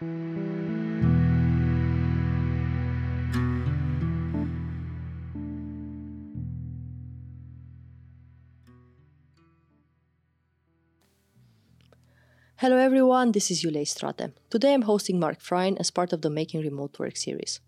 Hello everyone, this is Iulia Istrate. Today I'm hosting Mark Frein as part of the Making Remote Work series.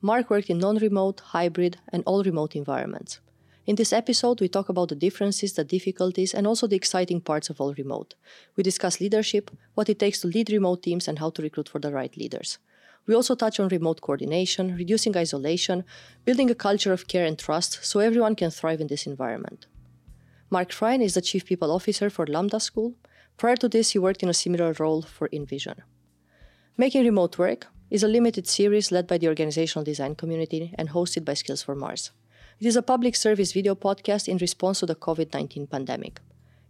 Mark worked in non remote, hybrid, and all remote environments. In this episode, we talk about the differences, the difficulties, and also the exciting parts of all remote. We discuss leadership, what it takes to lead remote teams, and how to recruit for the right leaders. We also touch on remote coordination, reducing isolation, building a culture of care and trust so everyone can thrive in this environment. Mark Frein is the Chief People Officer for Lambda School, Prior to this, he worked in a similar role for InVision. Making Remote Work is a limited series led by the organizational design community and hosted by Skills for Mars. It is a public service video podcast in response to the COVID 19 pandemic.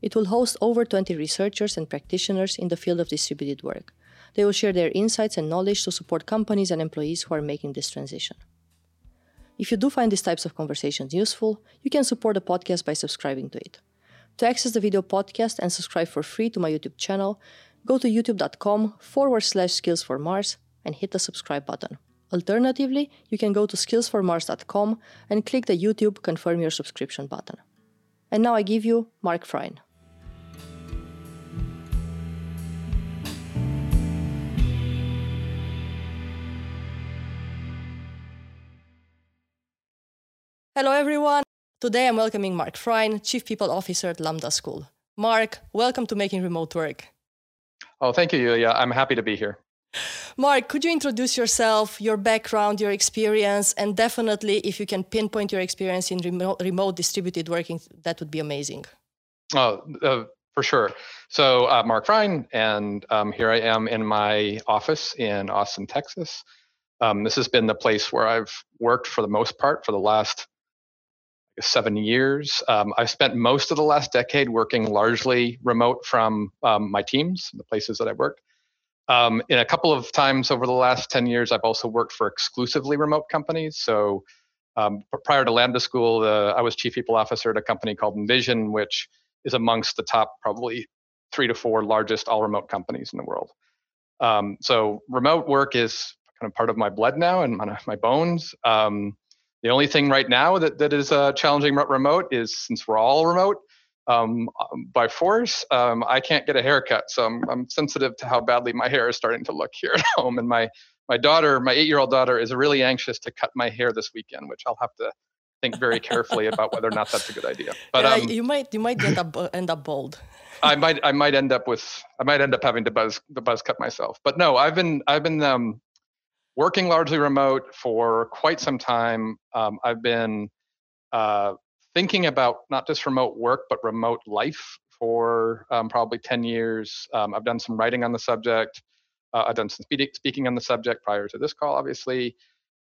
It will host over 20 researchers and practitioners in the field of distributed work. They will share their insights and knowledge to support companies and employees who are making this transition. If you do find these types of conversations useful, you can support the podcast by subscribing to it. To access the video podcast and subscribe for free to my YouTube channel, go to youtube.com forward slash skills for Mars and hit the subscribe button. Alternatively, you can go to skillsformars.com and click the YouTube confirm your subscription button. And now I give you Mark Frein. Hello, everyone. Today I'm welcoming Mark Frein, Chief People Officer at Lambda School. Mark, welcome to Making Remote Work. Oh, thank you, Iulia. I'm happy to be here. Mark, could you introduce yourself, your background, your experience, and definitely if you can pinpoint your experience in remote, remote distributed working, that would be amazing. Oh, uh, for sure. So, uh, Mark Frein, and um, here I am in my office in Austin, Texas. Um, this has been the place where I've worked for the most part for the last seven years. Um, I've spent most of the last decade working largely remote from um, my teams, the places that I've worked. Um, in a couple of times over the last 10 years, I've also worked for exclusively remote companies. So um, prior to Lambda School, uh, I was chief people officer at a company called InVision, which is amongst the top probably three to four largest all remote companies in the world. Um, so remote work is kind of part of my blood now and my, my bones. Um, the only thing right now that, that is uh, challenging remote is since we're all remote um, um, by force, um, I can't get a haircut. So I'm, I'm sensitive to how badly my hair is starting to look here at home. And my, my daughter, my eight year old daughter, is really anxious to cut my hair this weekend, which I'll have to think very carefully about whether or not that's a good idea. But yeah, um, you might you might end up end up bald. I might I might end up with I might end up having to buzz the buzz cut myself. But no, I've been I've been um, working largely remote for quite some time. Um, I've been uh, thinking about not just remote work, but remote life for um, probably 10 years. Um, I've done some writing on the subject. Uh, I've done some speaking on the subject prior to this call, obviously.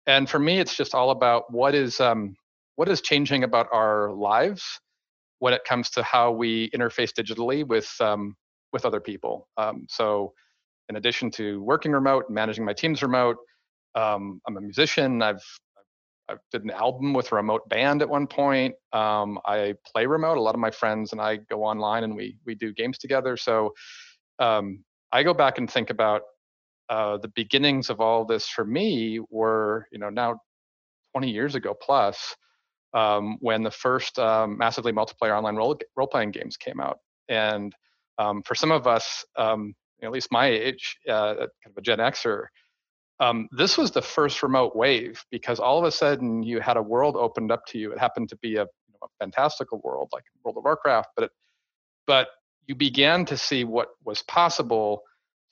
And for me, it's just all about what is um, what is changing about our lives when it comes to how we interface digitally with um, with other people. Um, so, in addition to working remote, managing my teams remote, um, I'm a musician. I've I did an album with a remote band at one point. Um, I play remote. A lot of my friends and I go online and we we do games together. So um, I go back and think about uh, the beginnings of all this for me were you know now 20 years ago plus um, when the first um, massively multiplayer online role role playing games came out. And um, for some of us, um, at least my age, uh, kind of a Gen Xer um, this was the first remote wave because all of a sudden you had a world opened up to you. It happened to be a, you know, a fantastical world like World of Warcraft, but it, but you began to see what was possible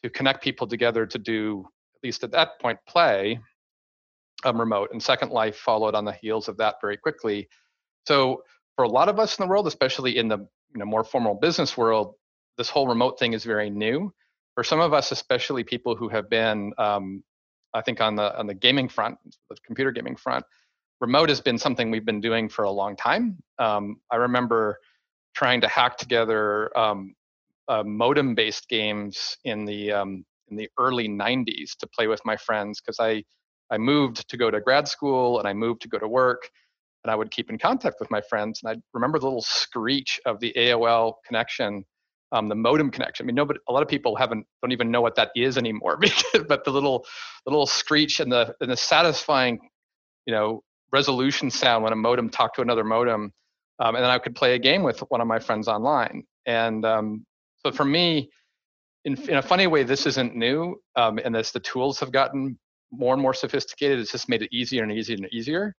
to connect people together to do at least at that point play um, remote. And Second Life followed on the heels of that very quickly. So for a lot of us in the world, especially in the you know more formal business world, this whole remote thing is very new. For some of us, especially people who have been um, I think on the on the gaming front, the computer gaming front, remote has been something we've been doing for a long time. Um, I remember trying to hack together um, uh, modem-based games in the um, in the early 90s to play with my friends because I I moved to go to grad school and I moved to go to work and I would keep in contact with my friends and I remember the little screech of the AOL connection um, the modem connection. I mean, nobody, a lot of people haven't don't even know what that is anymore. Because, but the little, the little screech and the and the satisfying, you know, resolution sound when a modem talked to another modem, um, and then I could play a game with one of my friends online. And um, so for me, in, in a funny way, this isn't new, um, and as the tools have gotten more and more sophisticated, it's just made it easier and easier and easier.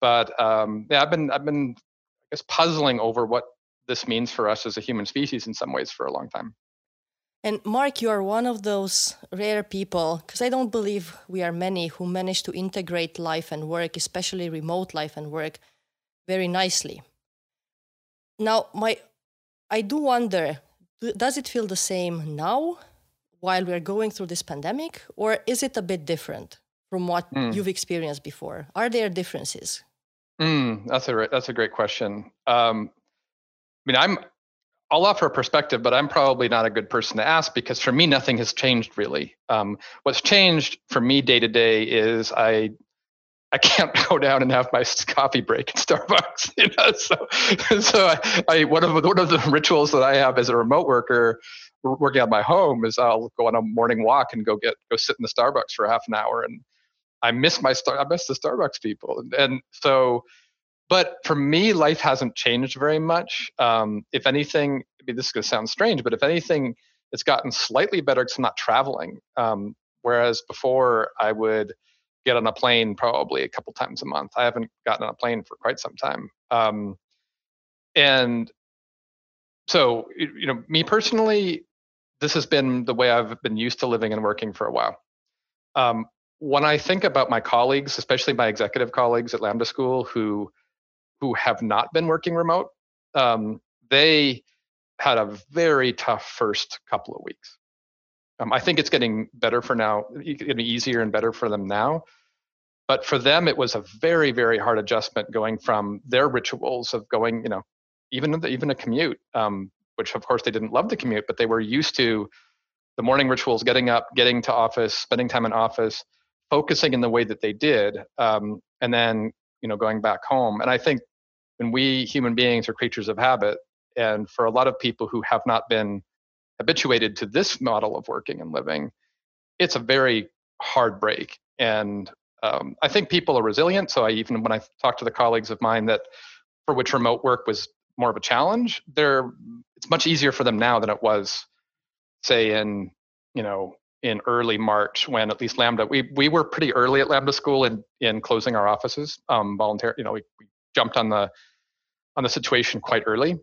But um, yeah, I've been I've been I guess puzzling over what this means for us as a human species in some ways for a long time. And Mark, you are one of those rare people, because I don't believe we are many who manage to integrate life and work, especially remote life and work, very nicely. Now, my, I do wonder, does it feel the same now while we're going through this pandemic, or is it a bit different from what mm. you've experienced before? Are there differences? Mm, that's a that's a great question. Um, mean, I'm I'll offer a perspective, but I'm probably not a good person to ask because for me, nothing has changed really. Um, what's changed for me day to day is I I can't go down and have my coffee break at Starbucks. You know, so so I, I one of one of the rituals that I have as a remote worker working at my home is I'll go on a morning walk and go get go sit in the Starbucks for half an hour and I miss my star I miss the Starbucks people and, and so but for me life hasn't changed very much. Um, if anything I mean, this is going to sound strange but if anything it's gotten slightly better because I'm not traveling. Um, whereas before I would get on a plane probably a couple times a month. I haven't gotten on a plane for quite some time. Um, and so you know me personally this has been the way I've been used to living and working for a while. Um, when I think about my colleagues, especially my executive colleagues at Lambda School who who have not been working remote, um, they had a very tough first couple of weeks. Um, I think it's getting better for now, getting easier and better for them now. But for them, it was a very, very hard adjustment going from their rituals of going, you know, even even a commute. Um, which of course they didn't love the commute, but they were used to the morning rituals, getting up, getting to office, spending time in office, focusing in the way that they did, um, and then you know going back home. And I think when we human beings are creatures of habit, and for a lot of people who have not been habituated to this model of working and living, it's a very hard break. And um, I think people are resilient. So I even when I talk to the colleagues of mine that for which remote work was more of a challenge, they're it's much easier for them now than it was, say, in you know in early March when at least Lambda we we were pretty early at Lambda School in in closing our offices um, voluntarily. You know, we, we jumped on the on the situation quite early.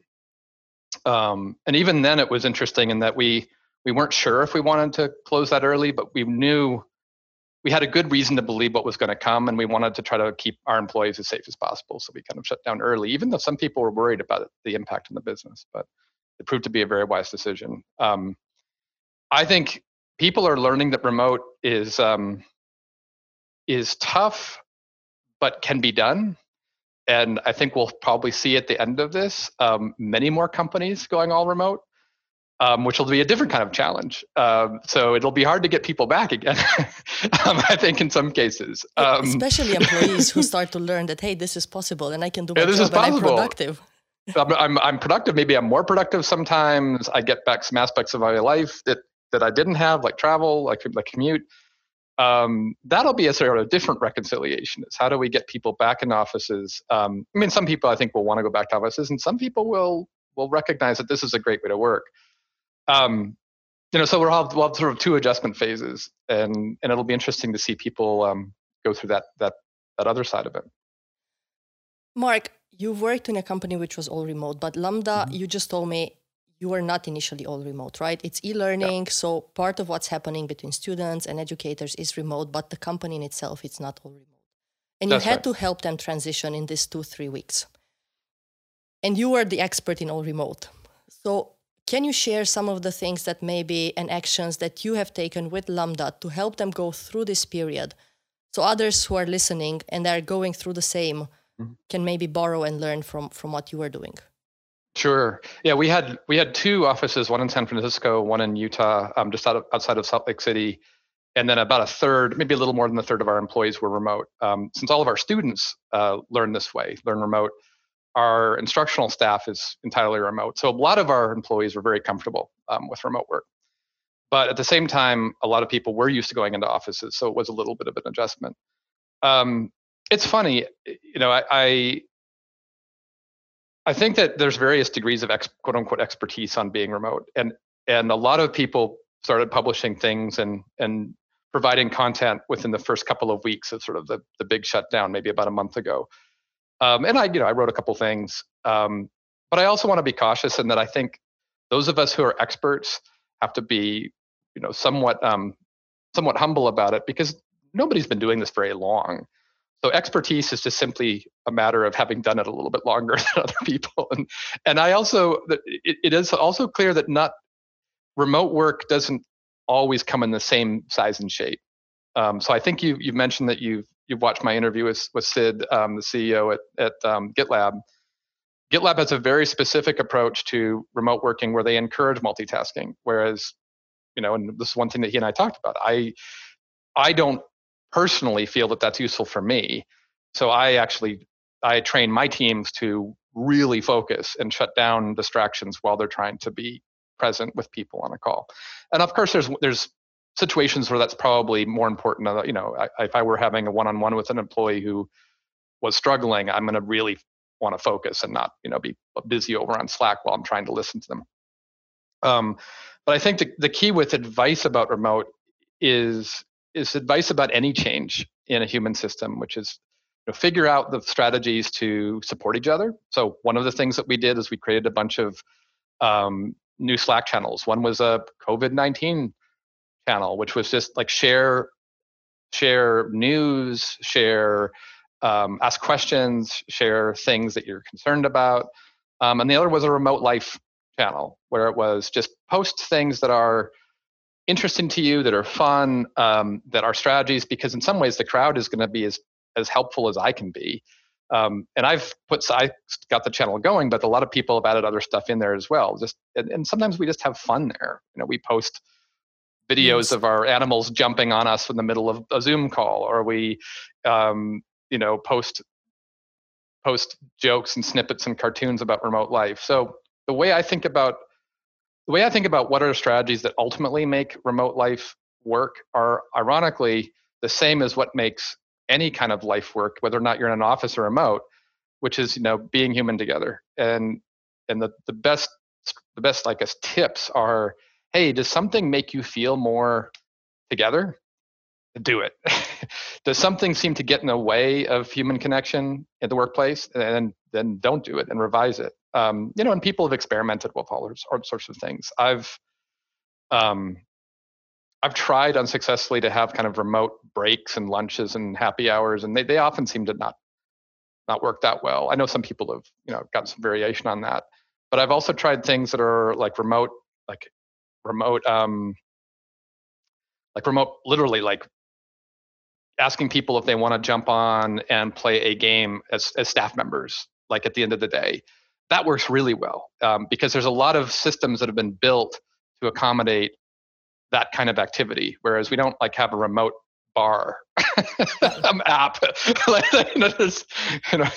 Um, and even then, it was interesting in that we we weren't sure if we wanted to close that early, but we knew we had a good reason to believe what was going to come, and we wanted to try to keep our employees as safe as possible. So we kind of shut down early, even though some people were worried about the impact on the business. But it proved to be a very wise decision. Um, I think people are learning that remote is um, is tough, but can be done. And I think we'll probably see at the end of this um, many more companies going all remote um, which will be a different kind of challenge. Um, so it'll be hard to get people back again, um, I think, in some cases. Um, Especially employees who start to learn that, hey, this is possible and I can do my yeah, this job is possible. and I'm productive. I'm, I'm, I'm, productive. Maybe I'm more productive sometimes. I get back some aspects of my life that, that I didn't have, like travel, like, like commute. Um, that'll be a sort of different reconciliation. Is how do we get people back in offices? Um, I mean, some people I think will want to go back to offices, and some people will will recognize that this is a great way to work um, you know, so we'll have, we'll have sort of two adjustment phases, and and it'll be interesting to see people um, go through that that that other side of it. Mark, you've worked in a company which was all remote, but Lambda, mm-hmm. you just told me you were not initially all remote, right? It's e-learning, yeah. so part of what's happening between students and educators is remote, but the company in itself it's not all remote. And That's you had right. to help them transition in these two three weeks. And you were the expert in all remote. So can you share some of the things that maybe and actions that you have taken with Lambda to help them go through this period so others who are listening and are going through the same mm-hmm. can maybe borrow and learn from from what you are doing? Sure. Yeah, we had we had two offices, one in San Francisco, one in Utah, um, just out of, outside of Salt Lake City, and then about a third, maybe a little more than a third of our employees were remote. Um, since all of our students uh, learn this way, learn remote, our instructional staff is entirely remote. So a lot of our employees were very comfortable um, with remote work. But at the same time, a lot of people were used to going into offices, so it was a little bit of an adjustment. Um, it's funny, you know, I, I, I think that there's various degrees of ex, quote unquote expertise on being remote, and and a lot of people started publishing things and and providing content within the first couple of weeks of sort of the the big shutdown, maybe about a month ago. Um, and I, you know, I wrote a couple things, um, but I also want to be cautious in that I think those of us who are experts have to be, you know, somewhat um, somewhat humble about it because nobody's been doing this very long. So expertise is just simply a matter of having done it a little bit longer than other people. And and I also it, it is also clear that not remote work doesn't always come in the same size and shape. Um, so I think you you've mentioned that you've you've watched my interview with with Sid, um, the CEO at at um, GitLab. GitLab has a very specific approach to remote working where they encourage multitasking. Whereas, you know, and this is one thing that he and I talked about. I I don't personally feel that that's useful for me. So I actually I train my teams to really focus and shut down distractions while they're trying to be present with people on a call. And of course, there's there's situations where that's probably more important. You know, I, if I were having a one-on-one with an employee who was struggling, I'm going to really want to focus and not, you know, be busy over on Slack while I'm trying to listen to them. Um, but I think the, the key with advice about remote is is advice about any change in a human system, which is you know, figure out the strategies to support each other. So one of the things that we did is we created a bunch of um, new Slack channels. One was a COVID nineteen channel, which was just like share share news, share um, ask questions, share things that you're concerned about. Um, and the other was a remote life channel where it was just post things that are interesting to you, that are fun, um, that are strategies, because in some ways the crowd is going to be as, as helpful as I can be. Um, and I've put, I got the channel going, but a lot of people have added other stuff in there as well. Just, and, and sometimes we just have fun there. You know, we post videos of our animals jumping on us in the middle of a Zoom call, or we, um, you know, post post jokes and snippets and cartoons about remote life. So the way I think about the way I think about what are strategies that ultimately make remote life work are ironically the same as what makes any kind of life work, whether or not you're in an office or remote, which is you know being human together. And and the the best the best like us tips are hey, does something make you feel more together? Do it. does something seem to get in the way of human connection at the workplace? And then don't do it and revise it. Um, you know, and people have experimented with all, sorts of things. I've um, I've tried unsuccessfully to have kind of remote breaks and lunches and happy hours, and they, they often seem to not not work that well. I know some people have you know gotten some variation on that, but I've also tried things that are like remote, like remote um like remote literally like asking people if they want to jump on and play a game as, as staff members like at the end of the day that works really well um, because there's a lot of systems that have been built to accommodate that kind of activity whereas we don't like have a remote bar um, app you know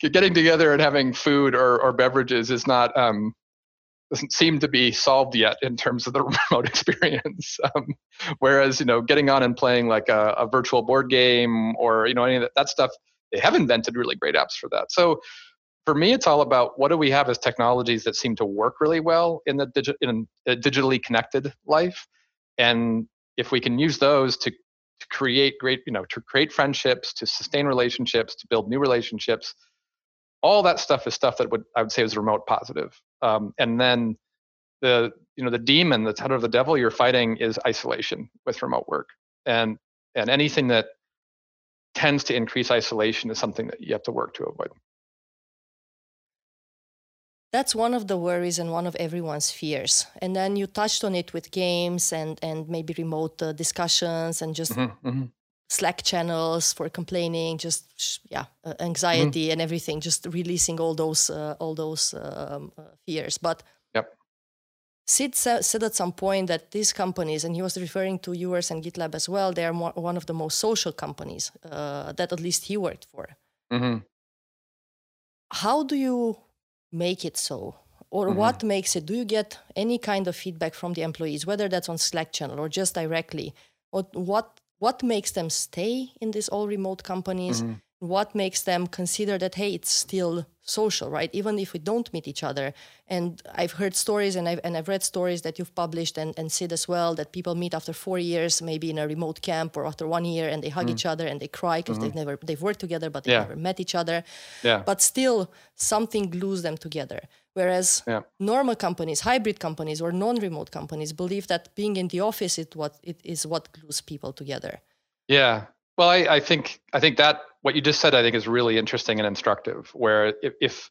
getting together and having food or, or beverages is not um, doesn't seem to be solved yet in terms of the remote experience. Um, whereas, you know, getting on and playing like a, a, virtual board game or, you know, any of that, that stuff, they have invented really great apps for that. So for me, it's all about what do we have as technologies that seem to work really well in the digi- in a digitally connected life. And if we can use those to, to create great, you know, to create friendships, to sustain relationships, to build new relationships, all that stuff is stuff that would I would say is remote positive. Um, and then the you know the demon, the head of the devil you're fighting is isolation with remote work, and and anything that tends to increase isolation is something that you have to work to avoid. That's one of the worries and one of everyone's fears. And then you touched on it with games and and maybe remote uh, discussions and just mm-hmm, mm-hmm. Slack channels for complaining, just yeah, uh, anxiety mm-hmm. and everything, just releasing all those uh, all those um, uh, fears. But yep. Sid said at some point that these companies, and he was referring to yours and GitLab as well, they are more, one of the most social companies uh, that at least he worked for. Mm-hmm. how do you make it so? Or mm-hmm. what makes it? Do you get any kind of feedback from the employees, whether that's on Slack channel or just directly? Or what what makes them stay in these all remote companies? Mm-hmm what makes them consider that hey it's still social right even if we don't meet each other and i've heard stories and i've, and I've read stories that you've published and, and said as well that people meet after four years maybe in a remote camp or after one year and they hug mm. each other and they cry because mm-hmm. they've never they've worked together but they've yeah. never met each other yeah. but still something glues them together whereas yeah. normal companies hybrid companies or non-remote companies believe that being in the office is what it is what glues people together yeah well, I, I, think I think that what you just said I think is really interesting and instructive. Where if, if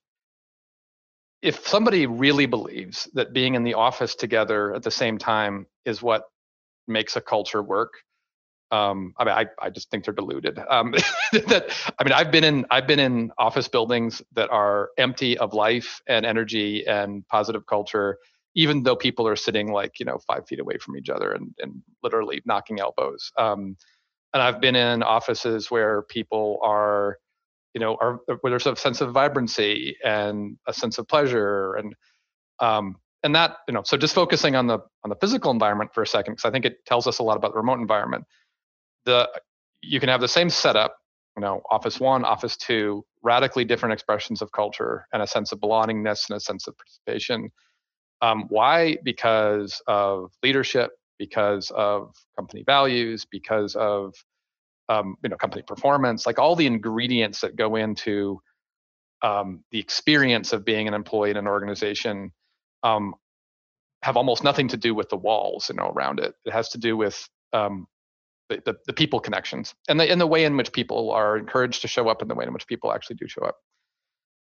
if somebody really believes that being in the office together at the same time is what makes a culture work, um, I mean, I, I just think they're deluded. Um, that I mean, I've been in I've been in office buildings that are empty of life and energy and positive culture, even though people are sitting like you know five feet away from each other and, and literally knocking elbows. Um, and I've been in offices where people are, you know, are where there's a sense of vibrancy and a sense of pleasure and um, and that you know so just focusing on the on the physical environment for a second because I think it tells us a lot about the remote environment. The you can have the same setup, you know, office one, office two, radically different expressions of culture and a sense of belongingness and a sense of participation. Um, why? Because of leadership, because of company values, because of um, you know company performance, like all the ingredients that go into um, the experience of being an employee in an organization um, have almost nothing to do with the walls you know around it. It has to do with um, the, the, the, people connections and the, in the way in which people are encouraged to show up and the way in which people actually do show up.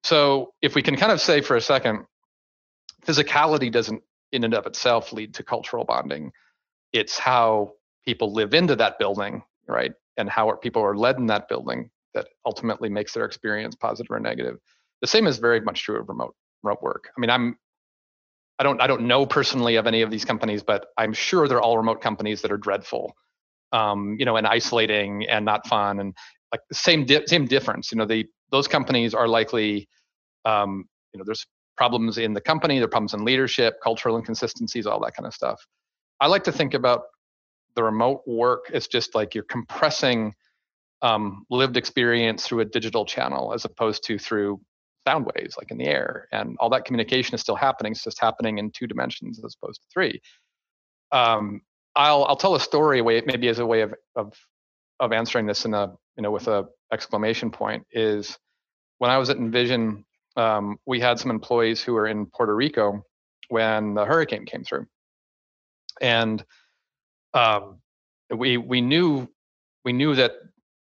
So if we can kind of say for a second, physicality doesn't in and of itself lead to cultural bonding it's how people live into that building, right? And how people are led in that building that ultimately makes their experience positive or negative. The same is very much true of remote remote work. I mean, I'm I don't I don't know personally of any of these companies, but I'm sure they're all remote companies that are dreadful, um, you know, and isolating and not fun and like the same di- same difference. You know, the those companies are likely, um, you know, there's problems in the company, there are problems in leadership, cultural inconsistencies, all that kind of stuff. I like to think about the remote work as just like you're compressing um, lived experience through a digital channel as opposed to through sound waves like in the air and all that communication is still happening it's just happening in two dimensions as opposed to three. Um, I'll I'll tell a story way maybe as a way of of of answering this in a you know with a exclamation point is when I was at InVision um, we had some employees who were in Puerto Rico when the hurricane came through and um, we we knew we knew that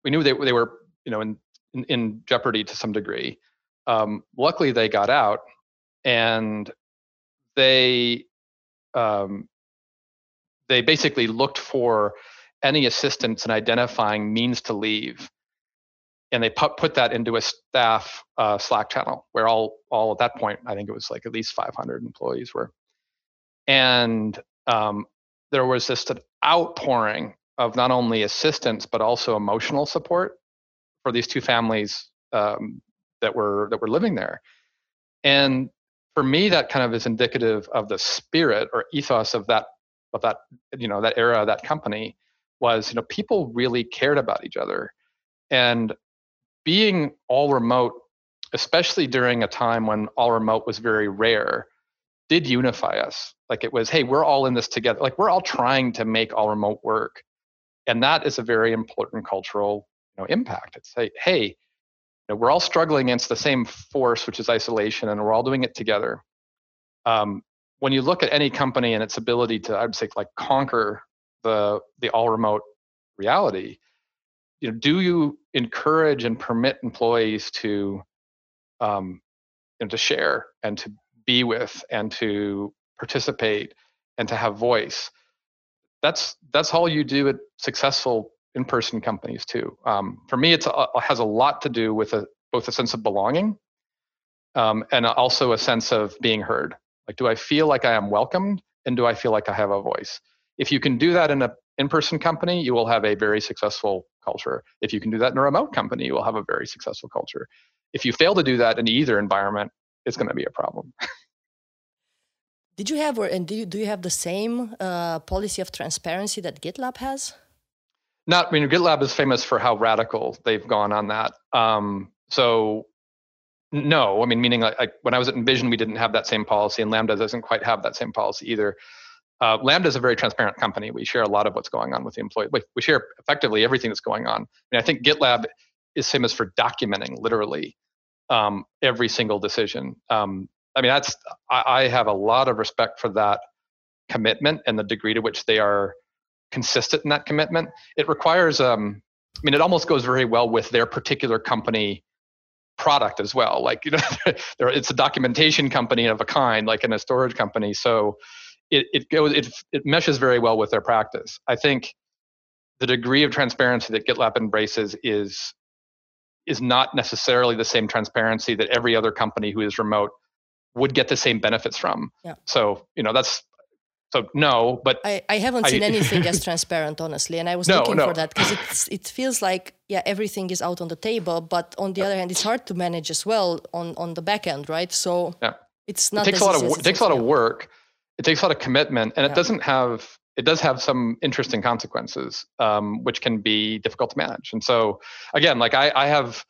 we knew they they were you know in in, in jeopardy to some degree. Um, luckily, they got out, and they um, they basically looked for any assistance in identifying means to leave and they put, put that into a staff uh, slack channel where all all at that point i think it was like at least 500 employees were and um, there was just an outpouring of not only assistance but also emotional support for these two families um, that were that were living there. And for me, that kind of is indicative of the spirit or ethos of that of that you know that era, that company was you know people really cared about each other, and being all remote, especially during a time when all remote was very rare, did unify us. Like it was, hey, we're all in this together. Like we're all trying to make all remote work. And that is a very important cultural you know, impact. It's say, hey, you know, we're all struggling against the same force, which is isolation, and we're all doing it together. Um, when you look at any company and its ability to, I'd say, like conquer the the all remote reality, you know, do you encourage and permit employees to um, and to share and to be with and to participate and to have voice that's that's all you do at successful in-person companies too. Um, for me it has a lot to do with a, both a sense of belonging um, and also a sense of being heard. Like do i feel like i am welcomed and do i feel like i have a voice? If you can do that in a in-person company you will have a very successful culture. If you can do that in a remote company you will have a very successful culture. If you fail to do that in either environment, it's going to be a problem. Did you have, or and do you, do you have the same uh, policy of transparency that GitLab has? Not, I mean, GitLab is famous for how radical they've gone on that. Um, so, no, I mean, meaning like, like, when I was at InVision, we didn't have that same policy, and Lambda doesn't quite have that same policy either. Uh, Lambda is a very transparent company. We share a lot of what's going on with the employee. We, we share effectively everything that's going on. I mean, I think GitLab is famous for documenting literally um, every single decision. Um, I mean, that's I, I, have a lot of respect for that commitment and the degree to which they are consistent in that commitment. It requires, um, I mean, it almost goes very well with their particular company product as well. Like, you know, it's a documentation company of a kind, like in a storage company. So it it goes it it meshes very well with their practice. I think the degree of transparency that GitLab embraces is is not necessarily the same transparency that every other company who is remote would get the same benefits from. Yeah. So, you know, that's so no, but I, I haven't seen I, anything as transparent, honestly. And I was no, looking no. for that because it's it feels like yeah, everything is out on the table, but on the yeah. other hand, it's hard to manage as well on on the back end, right? So yeah. it's not. It takes a lot of it takes a lot of work. It takes a lot of commitment, and yeah. it doesn't have it does have some interesting consequences, um, which can be difficult to manage. And so, again, like I, I have,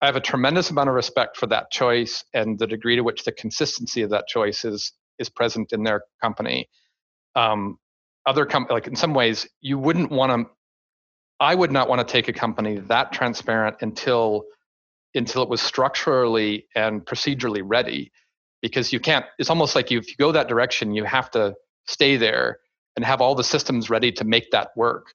I have a tremendous amount of respect for that choice and the degree to which the consistency of that choice is is present in their company. Um, other com- like in some ways, you wouldn't want to. I would not want to take a company that transparent until until it was structurally and procedurally ready, because you can't. It's almost like you, if you go that direction, you have to stay there and have all the systems ready to make that work.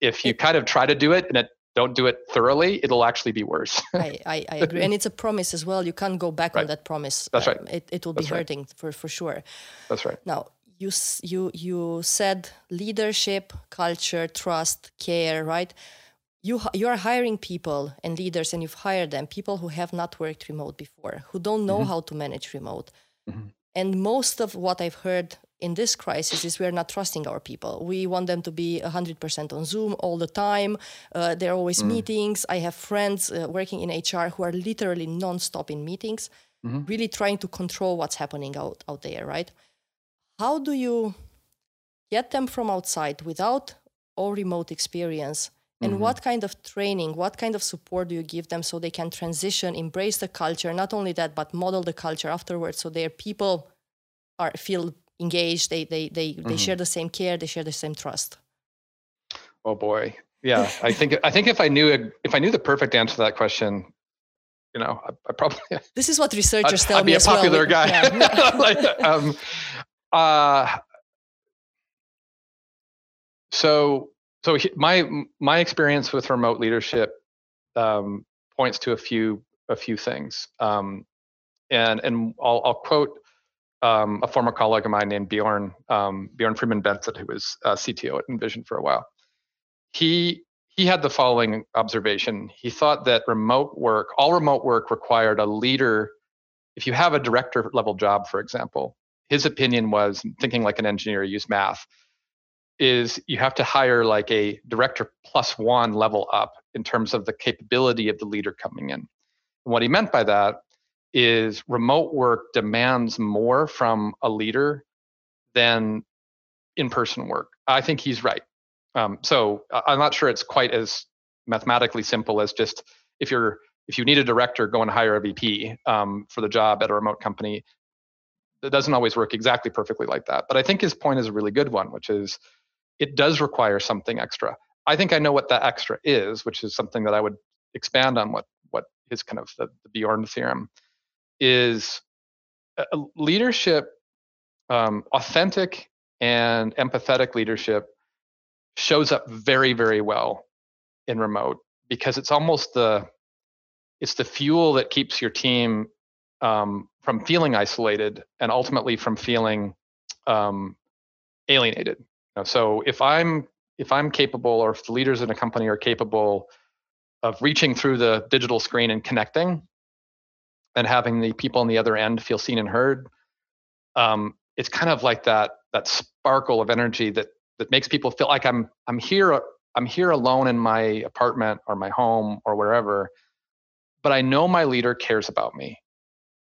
If you kind of try to do it and it don't do it thoroughly, it'll actually be worse. I, I, I, agree. And it's a promise as well. You can't go back right. on that promise. That's right. Um, it, it will That's be hurting right. for, for sure. That's right. Now, you, you, you said leadership, culture, trust, care, right? You, you are hiring people and leaders, and you've hired them, people who have not worked remote before, who don't know mm-hmm. how to manage remote. Mm-hmm. And most of what I've heard in this crisis is we're not trusting our people. We want them to be 100% on Zoom all the time. Uh, there are always mm. meetings. I have friends uh, working in HR who are literally nonstop in meetings, mm-hmm. really trying to control what's happening out, out there, right? How do you get them from outside without all remote experience? And mm-hmm. what kind of training, what kind of support do you give them so they can transition, embrace the culture? Not only that, but model the culture afterwards so their people are feel engaged they they they, mm-hmm. they share the same care they share the same trust oh boy yeah i think i think if i knew if i knew the perfect answer to that question you know i, I probably this is what researchers I'd, tell I'd me be a popular well. guy yeah. like, um, uh, so so my my experience with remote leadership um, points to a few a few things um, and and I'll, I'll quote um, a former colleague of mine named Bjorn um, Bjorn Freeman Benson, who was uh, CTO at InVision for a while. He he had the following observation. He thought that remote work, all remote work, required a leader. If you have a director level job, for example, his opinion was thinking like an engineer, use math, is you have to hire like a director plus one level up in terms of the capability of the leader coming in. And what he meant by that is remote work demands more from a leader than in-person work. I think he's right. Um, so I'm not sure it's quite as mathematically simple as just if you're if you need a director, go and hire a VP um, for the job at a remote company. It doesn't always work exactly perfectly like that. But I think his point is a really good one, which is it does require something extra. I think I know what that extra is, which is something that I would expand on what what his kind of the, the Bjorn theorem is leadership, um, authentic and empathetic leadership shows up very, very well in remote because it's almost the it's the fuel that keeps your team um, from feeling isolated and ultimately from feeling um, alienated. So if I'm if I'm capable, or if the leaders in a company are capable of reaching through the digital screen and connecting, and having the people on the other end feel seen and heard um, it's kind of like that that sparkle of energy that that makes people feel like i'm i'm here i'm here alone in my apartment or my home or wherever but I know my leader cares about me.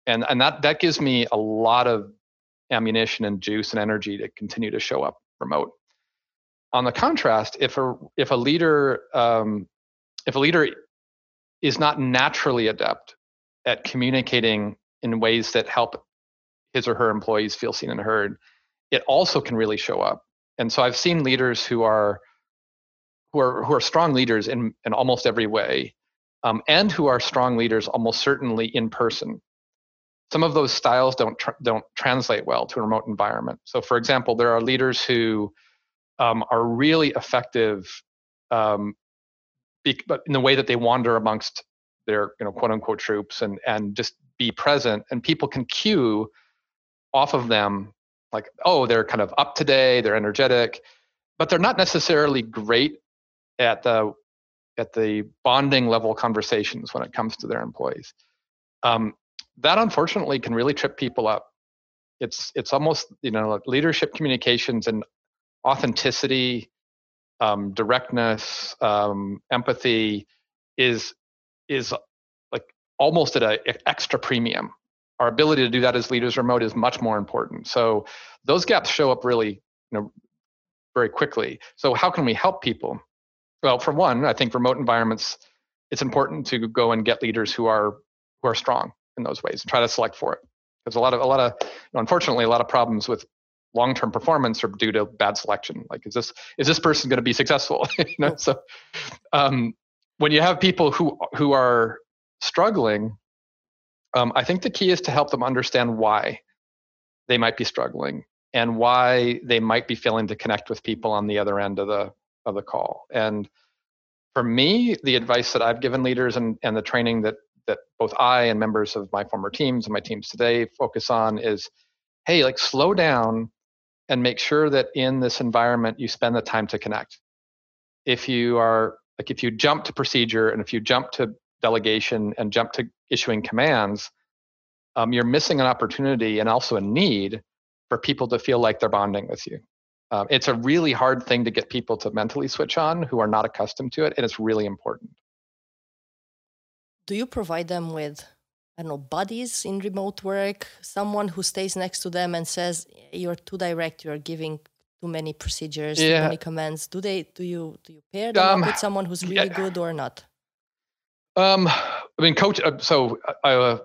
And, and that, that gives me a lot of ammunition and juice and energy to continue to show up remote. On the contrast, if a, if a leader, um, if a leader is not naturally adept at communicating in ways that help his or her employees feel seen and heard, it also can really show up. And so I've seen leaders who are who are who are strong leaders in in almost every way, um, and who are strong leaders almost certainly in person. Some of those styles don't tr- don't translate well to a remote environment. So, for example, there are leaders who um, are really effective, um, be, but in the way that they wander amongst their you know quote unquote troops and and just be present, and people can cue off of them like oh they're kind of up today, they're energetic, but they're not necessarily great at the at the bonding level conversations when it comes to their employees. Um, that unfortunately can really trip people up. It's it's almost you know leadership communications and authenticity, um, directness, um, empathy is is like almost at an extra premium. Our ability to do that as leaders remote is much more important. So those gaps show up really you know very quickly. So how can we help people? Well, for one, I think remote environments, it's important to go and get leaders who are who are strong in those ways and try to select for it. Because a lot of a lot of you know, unfortunately a lot of problems with long-term performance are due to bad selection. Like, is this is this person going to be successful? you know, so um, when you have people who who are struggling, um, I think the key is to help them understand why they might be struggling and why they might be failing to connect with people on the other end of the of the call. And for me, the advice that I've given leaders and, and the training that that both I and members of my former teams and my teams today focus on is, hey, like slow down and make sure that in this environment you spend the time to connect. If you are like if you jump to procedure and if you jump to delegation and jump to issuing commands, um, you're missing an opportunity and also a need for people to feel like they're bonding with you. Um, it's a really hard thing to get people to mentally switch on who are not accustomed to it, and it's really important. Do you provide them with, I don't know, buddies in remote work? Someone who stays next to them and says, "You're too direct. You're giving too many procedures, yeah. too many commands." Do they? Do you? Do you pair them um, with someone who's really yeah. good or not? Um, I mean, coach. Uh, so I, uh,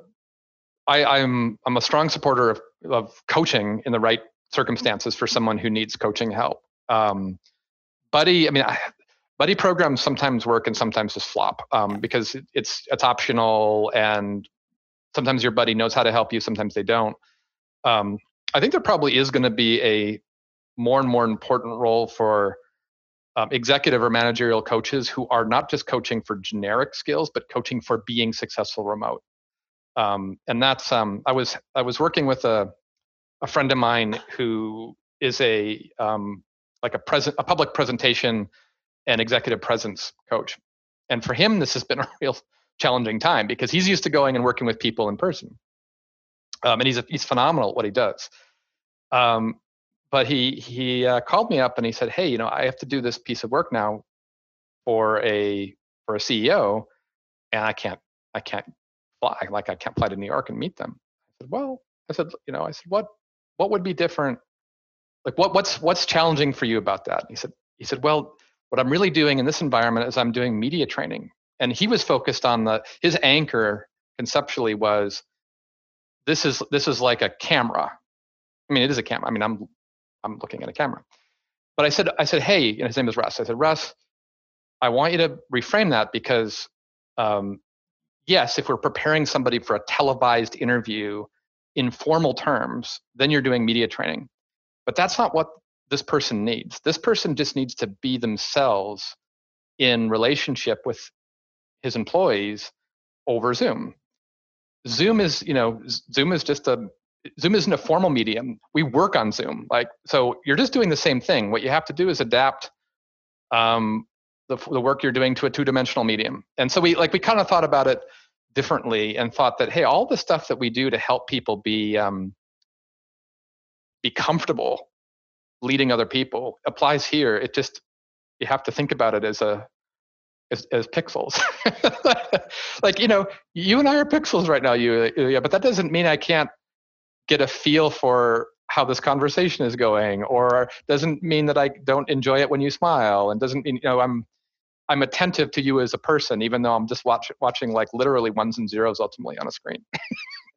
I, I'm I'm a strong supporter of of coaching in the right circumstances for someone who needs coaching help. Um, buddy, I mean, I, buddy programs sometimes work and sometimes just flop um, because it's it's optional and sometimes your buddy knows how to help you, sometimes they don't. Um, I think there probably is going to be a more and more important role for um, executive or managerial coaches who are not just coaching for generic skills, but coaching for being successful remote. Um, and that's um, I was I was working with a a friend of mine who is a um, like a present a public presentation and executive presence coach and for him this has been a real challenging time because he's used to going and working with people in person um, and he's a, he's phenomenal at what he does um, but he he uh, called me up and he said hey you know i have to do this piece of work now for a for a ceo and i can't i can't fly like i can't fly to new york and meet them i said well i said you know i said what what would be different? Like what what's what's challenging for you about that? he said he said, well, what I'm really doing in this environment is I'm doing media training. And he was focused on the his anchor conceptually was this is this is like a camera. I mean, it is a camera. I mean, I'm I'm looking at a camera. But I said I said, hey, and his name is Russ. I said, Russ, I want you to reframe that because um, yes, if we're preparing somebody for a televised interview in formal terms, then you're doing media training. But that's not what this person needs. This person just needs to be themselves in relationship with his employees over Zoom. Zoom is, you know, Zoom is just a Zoom isn't a formal medium. We work on Zoom. Like so you're just doing the same thing. What you have to do is adapt um, the, the work you're doing to a two-dimensional medium. And so we like we kind of thought about it differently and thought that hey all the stuff that we do to help people be um, be comfortable leading other people applies here it just you have to think about it as a as, as pixels. like you know, you and I are pixels right now, you yeah, but that doesn't mean I can't get a feel for how this conversation is going, or doesn't mean that I don't enjoy it when you smile, and doesn't mean you know I'm I'm attentive to you as a person, even though I'm just watch, watching like literally ones and zeros ultimately on a screen.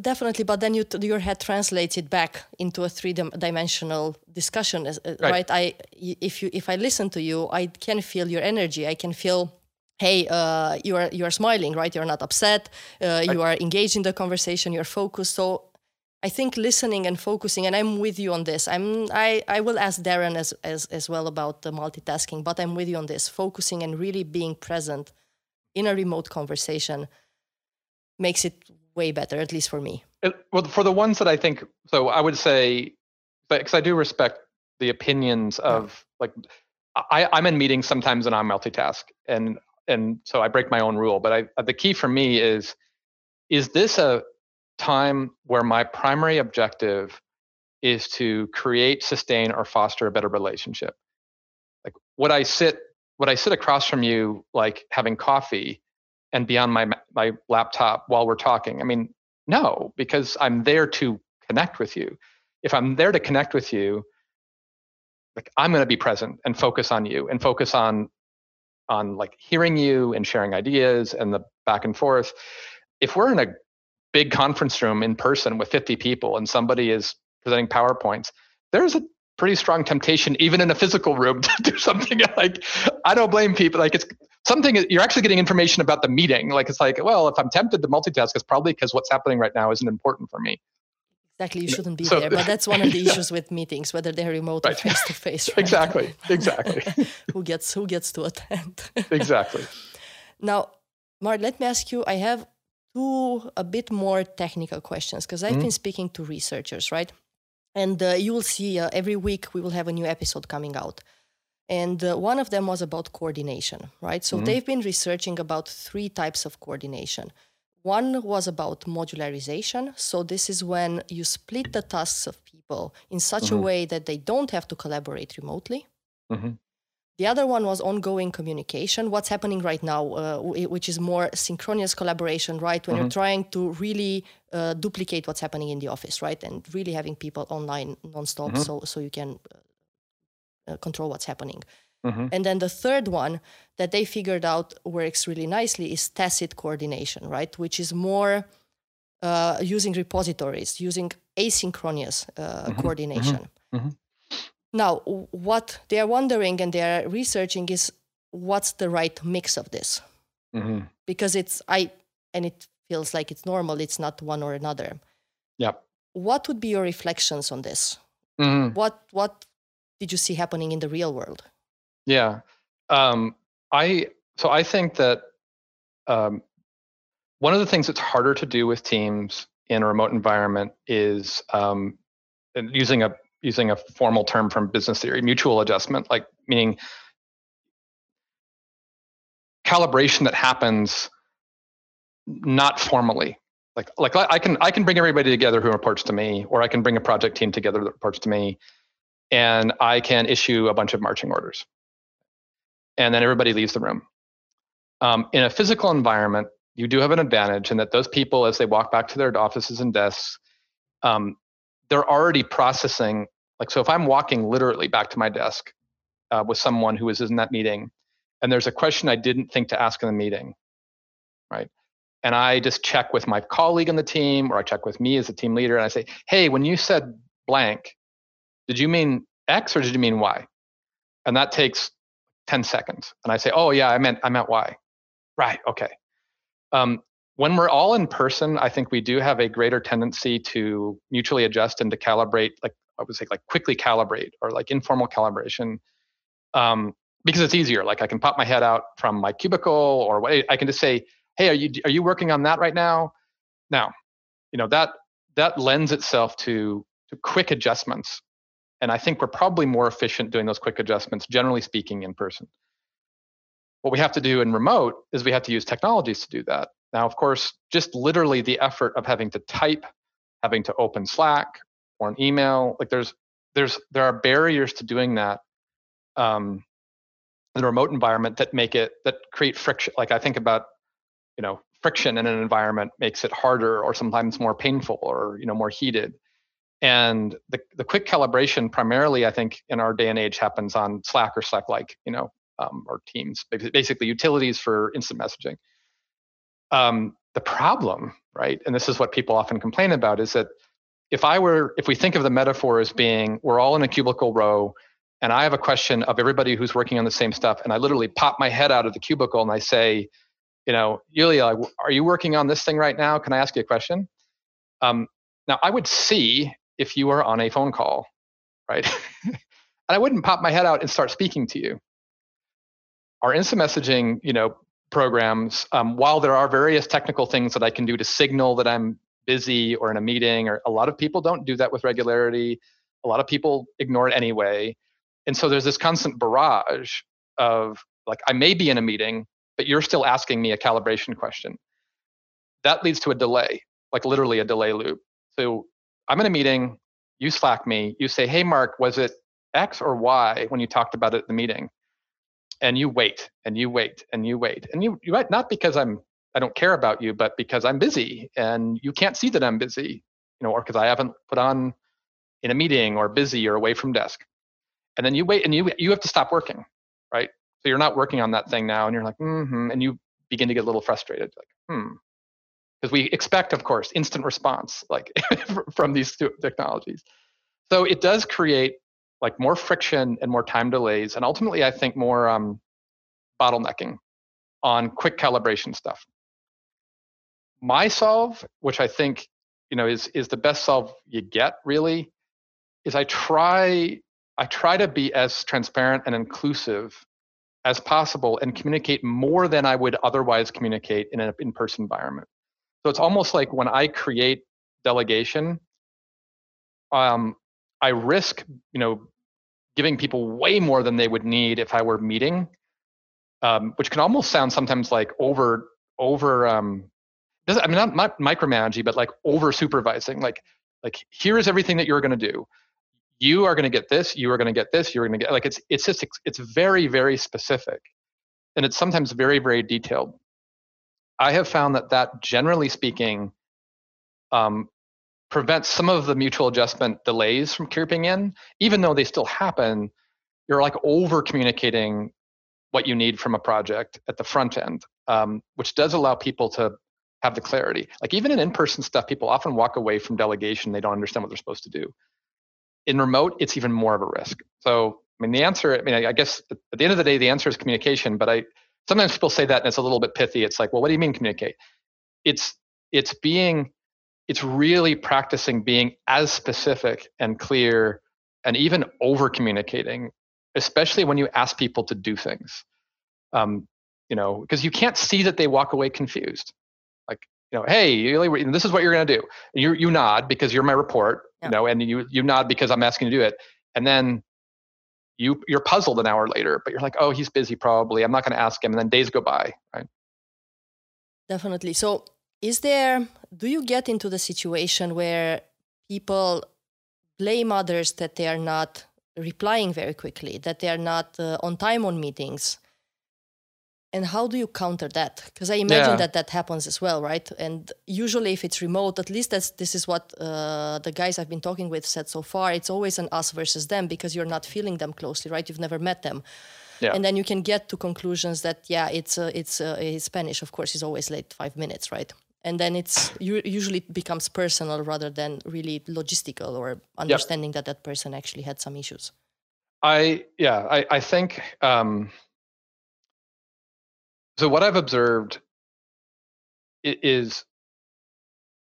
Definitely, but then you your head translates it back into a three dimensional discussion, uh, right. right? I if you if I listen to you, I can feel your energy. I can feel hey uh, you are you are smiling right? You're not upset. Uh, you are engaged in the conversation. You're focused. So i think listening and focusing and i'm with you on this. I'm i, I will ask darren as, as as well about the multitasking but i'm with you on this. Focusing and really being present in a remote conversation makes it way better, at least for me. It, well, for the ones that I think, so I would say, because I do respect the opinions of like, I, I'm in meetings sometimes and I'm multitask, and and so I break my own rule. But I, uh, the key for me is, is this a time where my primary objective is to create, sustain, or foster a better relationship? Like, would I sit, would I sit across from you, like having coffee? And be on my my laptop while we're talking? I mean, no, because I'm there to connect with you. If I'm there to connect with you, like I'm going to be present and focus on you and focus on on like hearing you and sharing ideas and the back and forth. If we're in a big conference room in person with 50 people and somebody is presenting PowerPoints, there's a pretty strong temptation, even in a physical room, to do something like I don't blame people. Like it's something you're actually getting information about the meeting. Like it's like, well, if I'm tempted to multitask, it's probably because what's happening right now isn't important for me. Exactly, you shouldn't be so, there. But that's one of the issues with meetings, whether they're remote right. or face to face. Exactly, exactly. who gets who gets to attend? exactly. Now, Mark, let me ask you. I have two a bit more technical questions because I've mm-hmm. been speaking to researchers, right? And uh, you will see uh, every week we will have a new episode coming out. And uh, one of them was about coordination, right? So mm-hmm. they've been researching about three types of coordination. One was about modularization. So this is when you split the tasks of people in such mm-hmm. a way that they don't have to collaborate remotely. Mm-hmm. The other one was ongoing communication, what's happening right now, uh, which is more synchronous collaboration, right? When you're mm-hmm. trying to really uh, duplicate what's happening in the office, right? And really having people online nonstop mm-hmm. so, so you can uh, control what's happening. Mm-hmm. And then the third one that they figured out works really nicely is tacit coordination, right? Which is more uh, using repositories, using asynchronous uh, mm-hmm. coordination. Mm-hmm. mm-hmm. Now, what they are wondering and they are researching is what's the right mix of this? Mm-hmm. Because it's, I, and it feels like it's normal, it's not one or another. Yeah. What would be your reflections on this? Mm-hmm. What, what did you see happening in the real world? Yeah, um, I so I think that um, one of the things that's harder to do with teams in a remote environment is um, using a using a formal term from business theory, mutual adjustment, like meaning calibration that happens not formally. Like like I can I can bring everybody together who reports to me, or I can bring a project team together that reports to me, and I can issue a bunch of marching orders. And then everybody leaves the room. Um, in a physical environment, you do have an advantage in that those people, as they walk back to their offices and desks, um, they're already processing. Like, so if I'm walking literally back to my desk uh, with someone who is in that meeting, and there's a question I didn't think to ask in the meeting, right? And I just check with my colleague on the team, or I check with me as a team leader, and I say, hey, when you said blank, did you mean X or did you mean Y? And that takes 10 seconds. And I say, oh yeah, I meant I meant Y. Right. Okay. Um, when we're all in person, I think we do have a greater tendency to mutually adjust and to calibrate, like I would say, like quickly calibrate or like informal calibration, um, because it's easier. Like I can pop my head out from my cubicle, or what I can just say, "Hey, are you are you working on that right now?" Now, you know that that lends itself to to quick adjustments and I think we're probably more efficient doing those quick adjustments, generally speaking, in person. What we have to do in remote is we have to use technologies to do that. Now, of course, just literally the effort of having to type, having to open Slack or an email, like there's there's there are barriers to doing that um, in a remote environment that make it that create friction. Like I think about, you know, friction in an environment makes it harder or sometimes more painful or you know more heated. And the the quick calibration primarily, I think, in our day and age happens on Slack or Slack-like, you know, um, or Teams, basically utilities for instant messaging. Um, the problem, right, and this is what people often complain about, is that if I were, if we think of the metaphor as being, we're all in a cubicle row, and I have a question of everybody who's working on the same stuff, and I literally pop my head out of the cubicle and I say, you know, Iulia, are you working on this thing right now? Can I ask you a question? Um, now, I would see if you are on a phone call, right? and I wouldn't pop my head out and start speaking to you. Our instant messaging, you know, programs, um, while there are various technical things that I can do to signal that I'm busy or in a meeting, or a lot of people don't do that with regularity. A lot of people ignore it anyway. And so there's this constant barrage of like, I may be in a meeting, but you're still asking me a calibration question. That leads to a delay, like literally a delay loop. So I'm in a meeting, you Slack me, you say, hey, Mark, was it X or Y when you talked about it at the meeting? And you wait and you wait and you wait. And you, you wait, not because I'm I don't care about you, but because I'm busy and you can't see that I'm busy, you know, or because I haven't put on in a meeting or busy or away from desk. And then you wait and you you have to stop working, right? So you're not working on that thing now, and you're like, mm-hmm, and you begin to get a little frustrated, like, hmm, because we expect, of course, instant response, like from these technologies. So it does create like more friction and more time delays, and ultimately, I think more um, bottlenecking on quick calibration stuff. My solve, which I think you know is is the best solve you get, really, is I try I try to be as transparent and inclusive as possible and communicate more than I would otherwise communicate in an in-person environment. So it's almost like when I create delegation, um, I risk, you know, giving people way more than they would need if I were meeting, um, which can almost sound sometimes like over over. Um, I mean, not, not micromanaging, but like over supervising. Like, like here is everything that you're going to do you are going to get this you are going to get this you're going to get like it's it's just it's very very specific and it's sometimes very very detailed i have found that that generally speaking um, prevents some of the mutual adjustment delays from creeping in even though they still happen you're like over communicating what you need from a project at the front end um, which does allow people to have the clarity like even in in-person stuff people often walk away from delegation they don't understand what they're supposed to do in remote, it's even more of a risk. So, I mean, the answer, I mean, I guess at the end of the day, the answer is communication. But I sometimes people say that and it's a little bit pithy. It's like, well, what do you mean communicate? It's it's being, it's really practicing being as specific and clear and even over communicating, especially when you ask people to do things. Um, you know, because you can't see that they walk away confused. Like, you know, hey, this is what you're going to do. You you nod because you're my report, yeah. you know, and you you nod because I'm asking you to do it, and then you you're puzzled an hour later, but you're like, oh, he's busy probably. I'm not going to ask him, and then days go by, right? Definitely. So, is there? Do you get into the situation where people blame others that they are not replying very quickly, that they are not uh, on time on meetings? And how do you counter that? Because i imagine yeah. that that happens as well right? And usually if it's remote at least that's this is what uh, the guys i've been talking with said so far. It's always an us versus them because you're not feeling them closely right? You've never met them. Yeah. and then you can get to conclusions that yeah it's uh, it's uh, spanish of course is always late five minutes right? And then it's usually becomes personal rather than really logistical or understanding that that person actually had some issues. I yeah i, I think um, so what I've observed is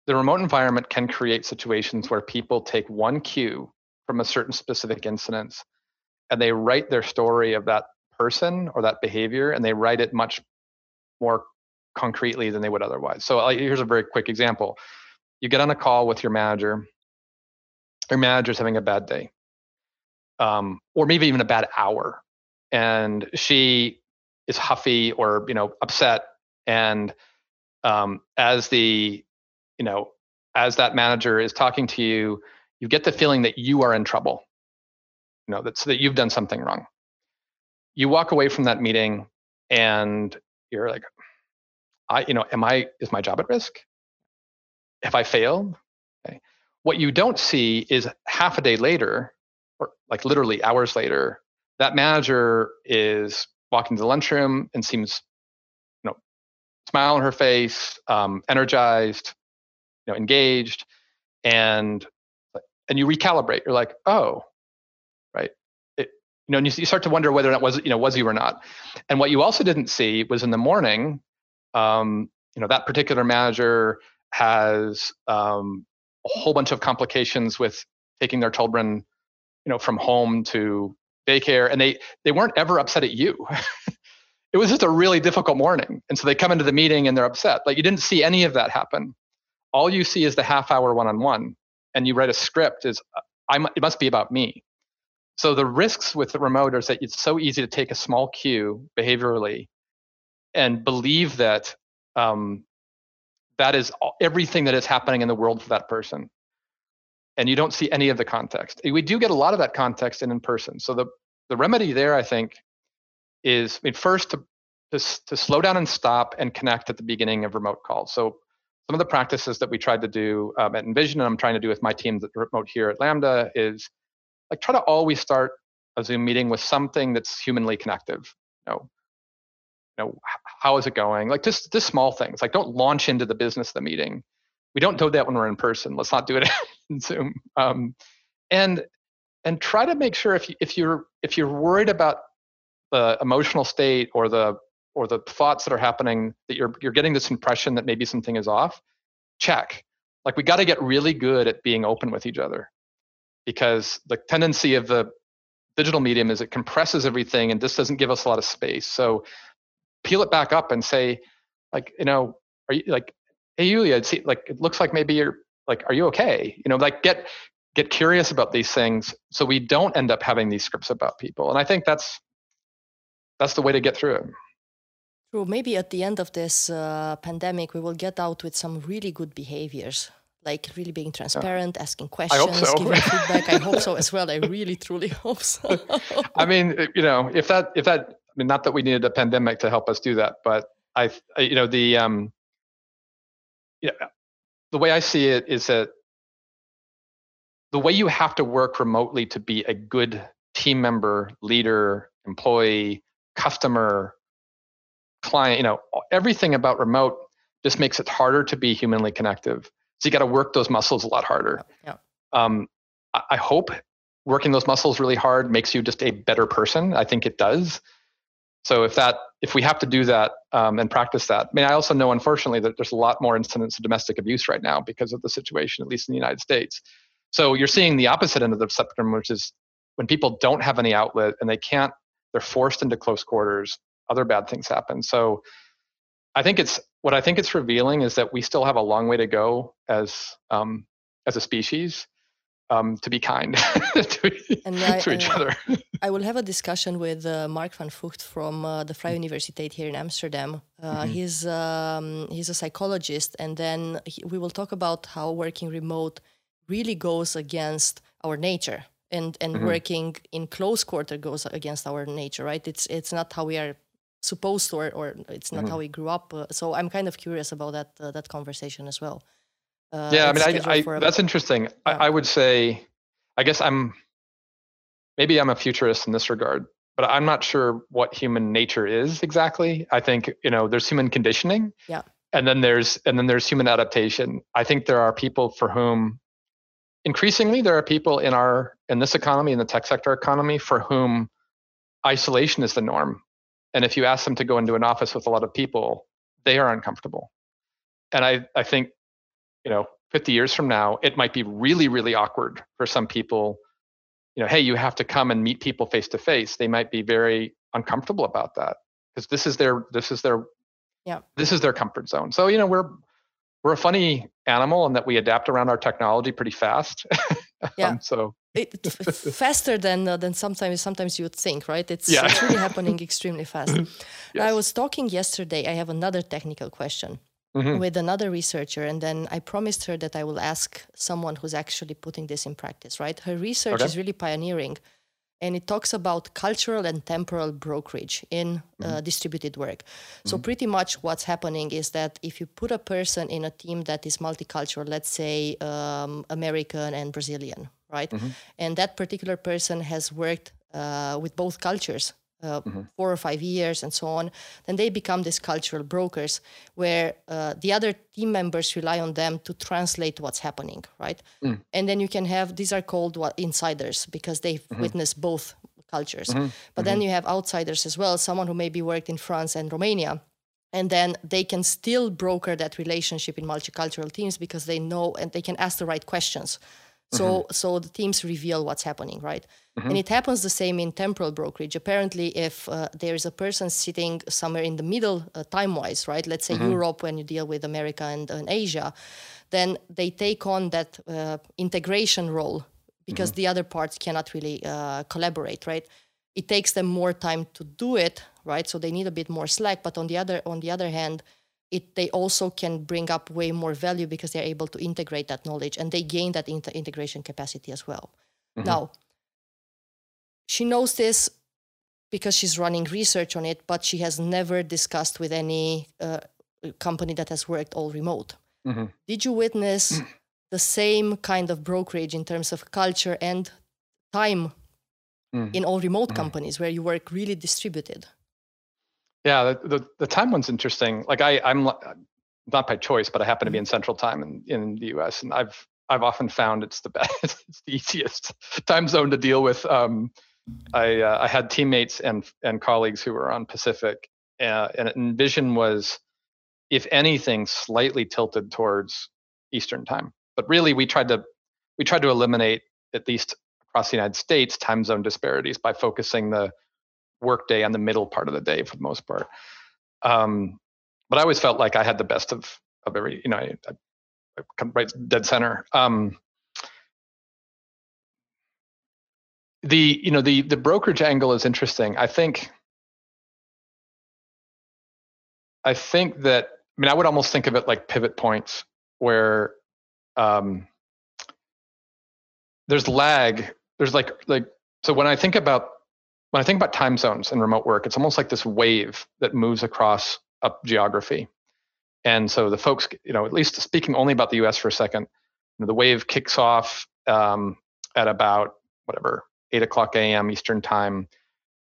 the remote environment can create situations where people take one cue from a certain specific incident and they write their story of that person or that behavior and they write it much more concretely than they would otherwise. So here's a very quick example. You get on a call with your manager. Your manager's having a bad day. Um, or maybe even a bad hour. And she is huffy or you know upset and um, as the you know as that manager is talking to you you get the feeling that you are in trouble you know that's that you've done something wrong you walk away from that meeting and you're like, I, you know, am I, is my job at risk? Have I failed? Okay. What you don't see is half a day later, or like literally hours later, that manager is walking to the lunchroom and seems, you know, smile on her face, um, energized, you know, engaged, and and you recalibrate. You're like, oh, right. It, you know, and you, you start to wonder whether that was, you know, was you or not. And what you also didn't see was in the morning, um, you know, that particular manager has um, a whole bunch of complications with taking their children, you know, from home to daycare, and they they weren't ever upset at you. it was just a really difficult morning, and so they come into the meeting and they're upset. Like you didn't see any of that happen. All you see is the half hour one on one, and you write a script. Is I it must be about me. So the risks with the remote is that it's so easy to take a small cue behaviorally and believe that um, that is everything that is happening in the world for that person and you don't see any of the context. We do get a lot of that context in in person. So the the remedy there i think is I mean, first to, to to slow down and stop and connect at the beginning of remote calls. So some of the practices that we tried to do um, at InVision and i'm trying to do with my team that remote here at lambda is like try to always start a zoom meeting with something that's humanly connective you know. You know how is it going? Like just just small things. Like don't launch into the business of the meeting. We don't do that when we're in person. Let's not do it zoom. Um, and and try to make sure if you, if you're if you're worried about the emotional state or the or the thoughts that are happening that you're you're getting this impression that maybe something is off check. Like we got to get really good at being open with each other because the tendency of the digital medium is it compresses everything and this doesn't give us a lot of space. So peel it back up and say, like, you know, are you like, hey Iulia, it see, like it looks like maybe you're like, are you okay? You know, like get get curious about these things so we don't end up having these scripts about people. And I think that's that's the way to get through it. True. Maybe at the end of this uh, pandemic, we will get out with some really good behaviors, like really being transparent, yeah. asking questions, so. giving feedback. I hope so as well. I really, truly hope so. I mean, you know, if that if that I mean, not that we needed a pandemic to help us do that, but I, I you know, the um, yeah, the way I see it is that the way you have to work remotely to be a good team member, leader, employee, customer, client, you know, everything about remote just makes it harder to be humanly connective. So you got to work those muscles a lot harder. Yeah. Um, I, I hope working those muscles really hard makes you just a better person. I think it does. So if that if we have to do that um, and practice that, I mean, I also know unfortunately that there's a lot more incidents of domestic abuse right now because of the situation, at least in the United States. So you're seeing the opposite end of the spectrum, which is when people don't have any outlet and they can't, they're forced into close quarters. Other bad things happen. So I think it's what I think it's revealing is that we still have a long way to go as um, as a species um, to be kind to, I, to, each other. I will have a discussion with uh, Mark van Vugt from uh, the Vrije Universiteit here in Amsterdam. Uh, mm-hmm. He's um, he's a psychologist, and then he, we will talk about how working remote really goes against our nature, and and mm-hmm. working in close quarter goes against our nature. Right? It's it's not how we are supposed to, or, or it's not mm-hmm. how we grew up. Uh, so I'm kind of curious about that uh, that conversation as well. Uh, yeah, I mean, I, I that's interesting. Yeah. I, I, would say, I guess I'm maybe I'm a futurist in this regard, but I'm not sure what human nature is exactly. I think you know there's human conditioning, yeah, and then there's and then there's human adaptation. I think there are people for whom, increasingly, there are people in our in this economy in the tech sector economy for whom isolation is the norm, and if you ask them to go into an office with a lot of people, they are uncomfortable. And I I think you know 50 years from now it might be really really awkward for some people you know hey you have to come and meet people face to face they might be very uncomfortable about that because this is their this is their yeah this is their comfort zone. So you know we're we're a funny animal in that we adapt around our technology pretty fast. Yeah. Um, so. It, faster than uh, than sometimes sometimes you would think right? It's, yeah. it's really happening extremely fast. Yes. i was talking yesterday i have another technical question mm-hmm. with another researcher, and then I promised her that I will ask someone who's actually putting this in practice. Right, her research okay. is really pioneering, and it talks about cultural and temporal brokerage in uh, mm-hmm. distributed work. So, mm-hmm. pretty much what's happening is that if you put a person in a team that is multicultural, let's say um, American and Brazilian, right? Mm-hmm. And that particular person has worked uh, with both cultures uh, mm-hmm. four or five years and so on, then they become these cultural brokers where uh, the other team members rely on them to translate what's happening, right? Mm. And then you can have these are called what insiders because they've mm-hmm. witnessed both cultures. Mm-hmm. But then mm-hmm. you have outsiders as well, someone who maybe worked in France and Romania. And then they can still broker that relationship in multicultural teams because they know and they can ask the right questions. So mm-hmm. so the teams reveal what's happening, right? Mm-hmm. And it happens the same in temporal brokerage. Apparently, if uh, there is a person sitting somewhere in the middle uh, time wise, right? Let's say mm-hmm. Europe when you deal with America and, and Asia, then they take on that uh, integration role because mm-hmm. the other parts cannot really uh, collaborate, right? It takes them more time to do it, right? So they need a bit more slack. But on the other on the other hand, it they also can bring up way more value because they're able to integrate that knowledge and they gain that inter- integration capacity as well. Mm-hmm. Now, she knows this because she's running research on it, but she has never discussed with any uh, company that has worked all remote. Mm-hmm. Did you witness the same kind of brokerage in terms of culture and time mm. in all remote mm. companies where you work really distributed? Yeah, the, the, the time one's interesting. Like I, I'm not by choice, but I happen to be mm-hmm. in Central Time in, in the U.S. and I've I've often found it's the best, it's the easiest time zone to deal with. Um, I uh, I had teammates and and colleagues who were on Pacific, uh, InVision was, if anything, slightly tilted towards Eastern time. But really, we tried to we tried to eliminate at least across the United States time zone disparities by focusing the workday on the middle part of the day for the most part. Um, but I always felt like I had the best of of every, you know, I, I right dead center. Um, the you know the the brokerage angle is interesting. I think I think that I mean I would almost think of it like pivot points where um, there's lag. There's like like so when I think about when I think about time zones and remote work, it's almost like this wave that moves across a geography. And so the folks, you know, at least speaking only about the U.S. for a second, you know, the wave kicks off um, at about whatever 8 o'clock a.m. Eastern time,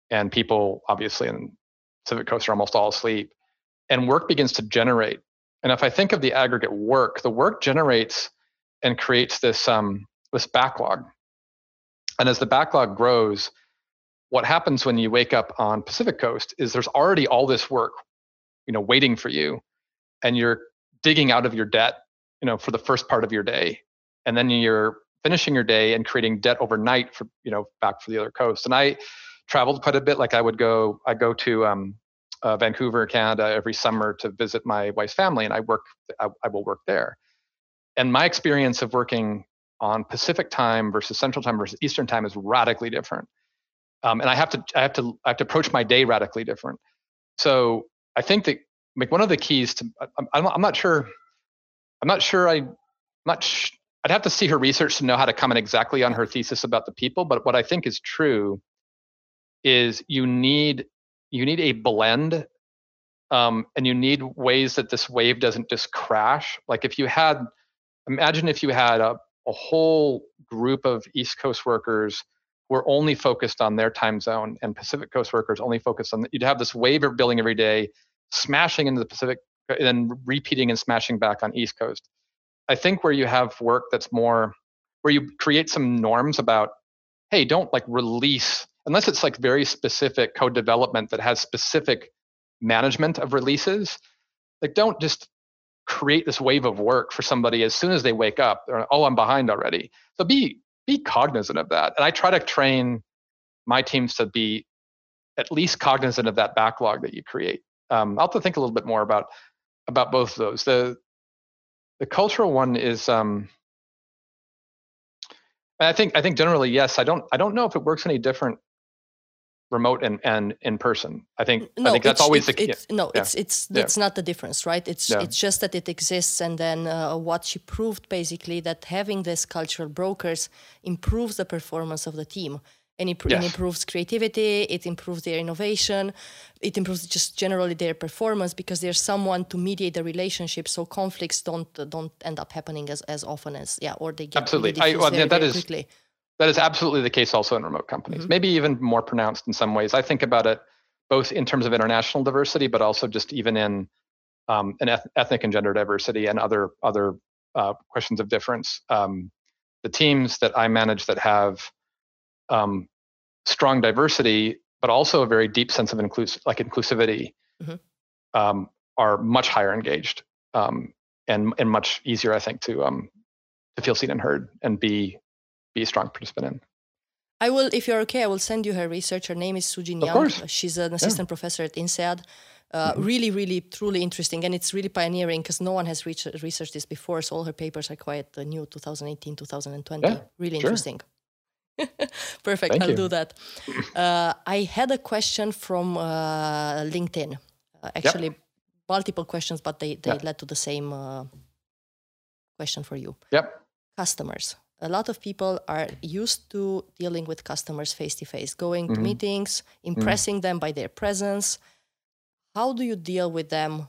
and people obviously in Pacific Coast are almost all asleep, and work begins to generate. And if I think of the aggregate work, the work generates and creates this um, this backlog. And as the backlog grows, what happens when you wake up on Pacific Coast is there's already all this work, you know, waiting for you, and you're digging out of your debt, you know, for the first part of your day, and then you're finishing your day and creating debt overnight for you know back for the other coast. And I traveled quite a bit. Like I would go, I go to um, uh, Vancouver, Canada, every summer to visit my wife's family, and I work, I, I will work there. And my experience of working on Pacific time versus Central time versus Eastern time is radically different um, and I have to I have to I have to approach my day radically different. So I think that like one of the keys to I'm, I'm not sure I'm not sure I am not I'd have to see her research to know how to comment exactly on her thesis about the people. But what I think is true is you need you need a blend um, and you need ways that this wave doesn't just crash. Like if you had, imagine if you had a, a whole group of East Coast workers were only focused on their time zone and Pacific Coast workers only focused on, you'd have this wave of billing every day, smashing into the Pacific, and then repeating and smashing back on East Coast. I think where you have work that's more, where you create some norms about, hey, don't like release, unless it's like very specific code development that has specific management of releases, like don't just create this wave of work for somebody as soon as they wake up. They're, oh, I'm behind already. So be be cognizant of that. And I try to train my teams to be at least cognizant of that backlog that you create. Um, I'll have to think a little bit more about about both of those. The the cultural one is um, I think I think generally yes. I don't I don't know if it works any different remote and, and in person. I think no, I think that's always the key. It's, no, yeah. it's it's that's yeah. not the difference, right? It's it's just that it exists, and then uh, what she proved basically that having this cultural brokers improves the performance of the team. And it, it, improves creativity it improves their innovation it improves just generally their performance because there's someone to mediate the relationship so conflicts don't don't end up happening as, as often as yeah or they get absolutely I, well, very, that very is, quickly. that is absolutely the case also in remote companies mm-hmm. maybe even more pronounced in some ways i think about it both in terms of international diversity but also just even in um, an eth- ethnic and gender diversity and other other uh, questions of difference um, the teams that i manage that have um, strong diversity, but also a very deep sense of inclus- like inclusivity, mm-hmm. um, are much higher engaged um, and and much easier, I think, to um, to feel seen and heard and be be a strong participant in. I will, if you're okay, I will send you her research. Her name is Sujin Jang. Course. She's an assistant yeah. professor at INSEAD. Uh, mm-hmm. Really, really, truly interesting, and it's really pioneering because no one has researched this before. So all her papers are quite uh, new, 2018, 2020. Yeah, really sure. interesting. Perfect. Thank I'll you. do that. Uh, I had a question from uh, LinkedIn. Uh, actually, yep. multiple questions, but they, they yep. led to the same uh, question for you. Yep. Customers. A lot of people are used to dealing with customers face to face, going mm-hmm. to meetings, impressing mm-hmm. them by their presence. How do you deal with them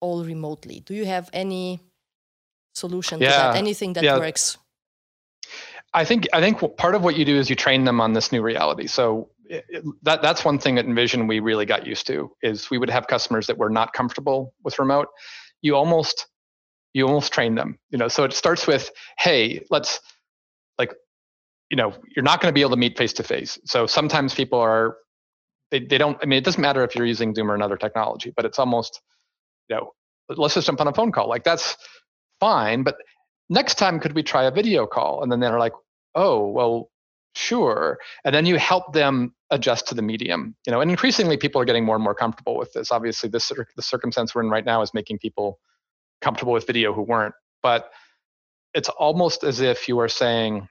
all remotely? Do you have any solution yeah. to that? Anything that yeah. works? I think I think part of what you do is you train them on this new reality. So it, that that's one thing at InVision we really got used to is we would have customers that were not comfortable with remote. You almost you almost train them. You know, so it starts with, hey, let's like, you know, you're not going to be able to meet face to face. So sometimes people are they, they don't I mean it doesn't matter if you're using Zoom or another technology, but it's almost, you know, let's just jump on a phone call. Like that's fine, but next time could we try a video call? And then they're like oh well sure. And then you help them adjust to the medium you know and increasingly people are getting more and more comfortable with this. Obviously this the circumstance we're in right now is making people comfortable with video who weren't but it's almost as if you are saying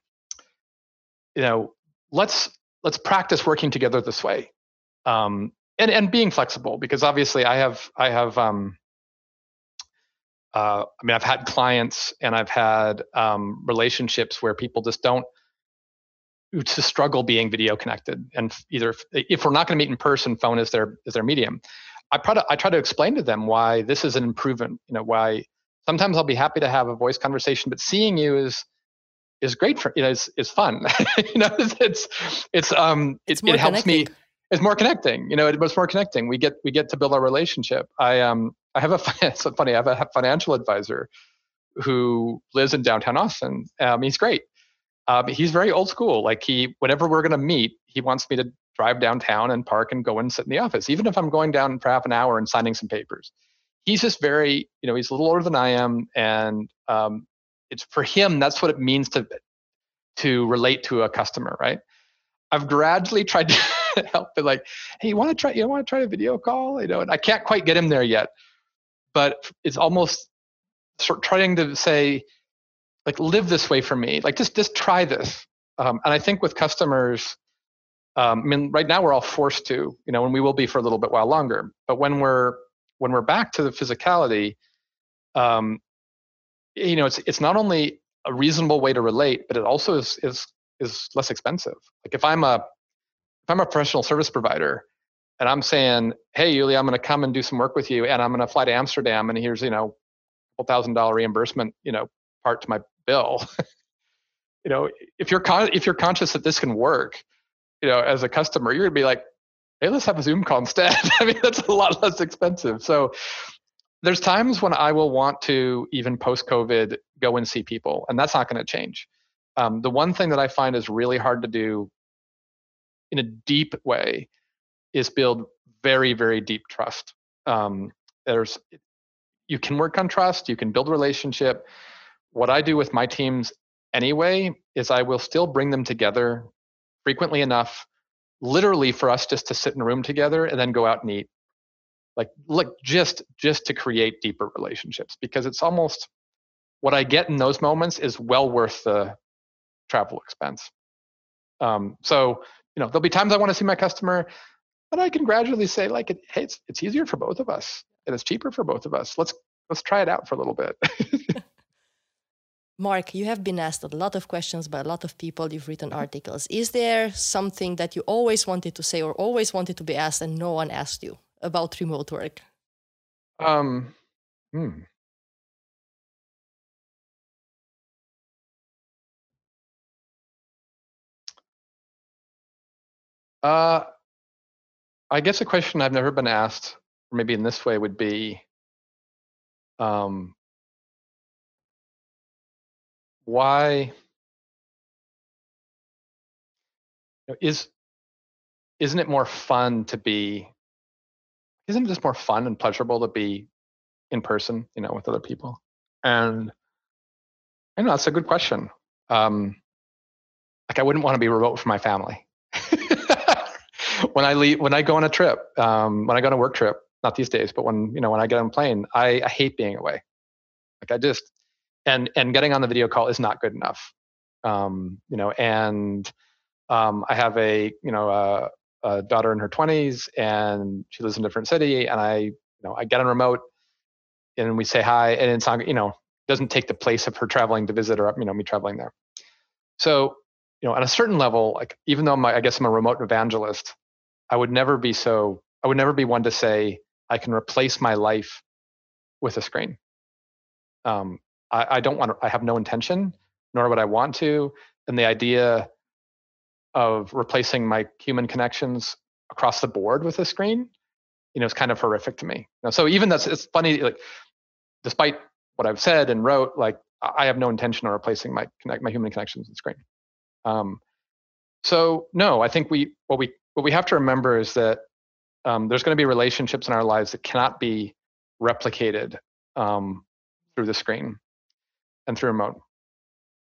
you know let's let's practice working together this way. Um, and and being flexible because obviously i have i have um, uh, I mean, I've had clients and I've had um, relationships where people just don't to struggle being video connected, and either if we're not going to meet in person, phone is their is their medium. I try to I try to explain to them why this is an improvement. You know, why sometimes I'll be happy to have a voice conversation, but seeing you is is great for you know is is fun. you know, it's it's, it's um it, it helps connecting. me. It's more connecting. You know, it, it's more connecting. We get we get to build our relationship. I um I have a it's funny. I have a financial advisor who lives in downtown Austin. Um, he's great. Um, he's very old school. Like he, whenever we're going to meet, he wants me to drive downtown and park and go and sit in the office, even if I'm going down for half an hour and signing some papers. He's just very, you know, he's a little older than I am, and um, it's for him. That's what it means to to relate to a customer, right? I've gradually tried to help it, like, hey, you want to try, you want to try a video call, you know, and I can't quite get him there yet but it's almost sort of trying to say like live this way for me. Like just just try this. Um, and i think with customers um, i mean right now we're all forced to you know and we will be for a little bit while longer. But when we're when we're back to the physicality um, you know it's it's not only a reasonable way to relate but it also is is is less expensive. Like if i'm a if i'm a professional service provider and I'm saying, hey, Yuli, I'm going to come and do some work with you, and I'm going to fly to Amsterdam, and here's you know, thousand dollar reimbursement, you know, part to my bill. you know, if you're con- if you're conscious that this can work, you know, as a customer, you're going to be like, hey, let's have a Zoom call instead. I mean, that's a lot less expensive. So there's times when I will want to even post COVID go and see people, and that's not going to change. Um, the one thing that I find is really hard to do in a deep way is build very very deep trust. Um, there's you can work on trust you can build relationship. What i do with my teams anyway is i will still bring them together frequently enough literally for us just to sit in a room together and then go out and eat. Like look just just to create deeper relationships because it's almost what i get in those moments is well worth the travel expense. Um, so you know there'll be times i want to see my customer but I can gradually say like, hey, it's it's easier for both of us and it's cheaper for both of us. Let's let's try it out for a little bit. Mark, you have been asked a lot of questions by a lot of people. You've written articles. Is there something that you always wanted to say or always wanted to be asked and no one asked you about remote work? Um, hmm. Uh, I guess a question I've never been asked, maybe in this way, would be um, why is isn't it more fun to be isn't it just more fun and pleasurable to be in person you know with other people? And i know that's a good question. Um like i wouldn't want to be remote from my family when i leave when i go on a trip um when i go on a work trip not these days but when you know when i get on a plane i, I hate being away. Like i just and and getting on the video call is not good enough. Um, you know and um, i have a you know a, a, daughter in her 20s and she lives in a different city and i you know i get on remote and we say hi and it's not you know doesn't take the place of her traveling to visit or you know me traveling there. So you know on a certain level like even though my, i guess i'm a remote evangelist i would never be so i would never be one to say i can replace my life with a screen um, I, I don't want to, I have no intention, nor would I want to. And the idea of replacing my human connections across the board with a screen, you know, is kind of horrific to me. Know, so even that's it's funny, like despite what I've said and wrote, like I have no intention of replacing my connect my human connections with screen. Um, so no, I think we what we what we have to remember is that um, there's going to be relationships in our lives that cannot be replicated um, through the screen and through remote.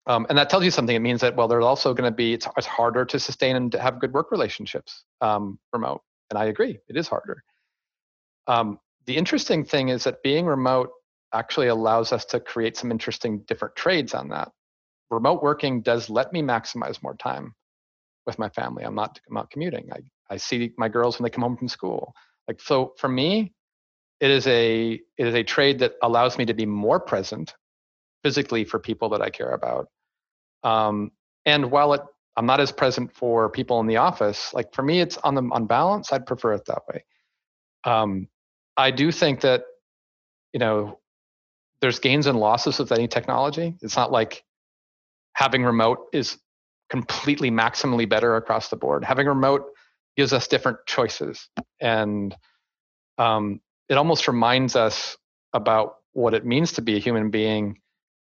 Um, and that tells you something. It means that well, there's also going to be it's, it's, harder to sustain and to have good work relationships um, remote. And I agree, it is harder. Um, the interesting thing is that being remote actually allows us to create some interesting different trades on that. Remote working does let me maximize more time with my family. I'm not I'm not commuting. I, I see my girls when they come home from school. Like so for me, it is a it is a trade that allows me to be more present physically for people that I care about. Um, and while it, I'm not as present for people in the office, like for me, it's on the on balance, I'd prefer it that way. Um, I do think that, you know, there's gains and losses with any technology. It's not like having remote is completely maximally better across the board. Having remote gives us different choices, and um, it almost reminds us about what it means to be a human being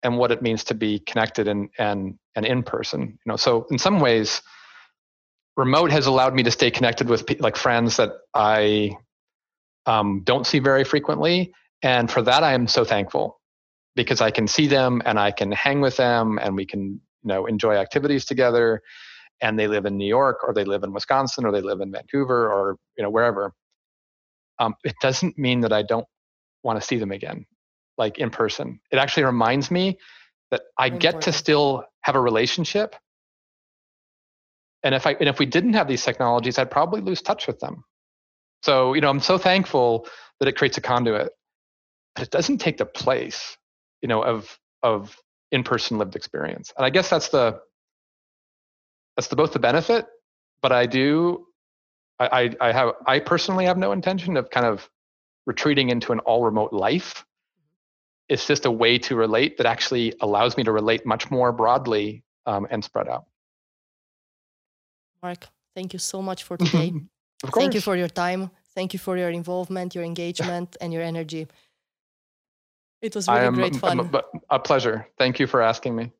and what it means to be connected and and and in person you know? So in some ways remote has allowed me to stay connected with like friends that i um, don't see very frequently. And for that i am so thankful because i can see them and i can hang with them and we can you know enjoy activities together and they live in new york or they live in wisconsin or they live in vancouver or you know wherever um, it doesn't mean that i don't want to see them again like in person. It actually reminds me that I get to still have a relationship. And if I and if we didn't have these technologies, I'd probably lose touch with them. So, you know, I'm so thankful that it creates a conduit, but it doesn't take the place, you know, of of in-person lived experience. And I guess that's the that's the both the benefit, but I do I, I have I personally have no intention of kind of retreating into an all remote life it's just a way to relate that actually allows me to relate much more broadly um, and spread out. Mark, thank you so much for today. of course. Thank you for your time. Thank you for your involvement, your engagement, and your energy. It was really am, great um, fun. A, a pleasure. Thank you for asking me.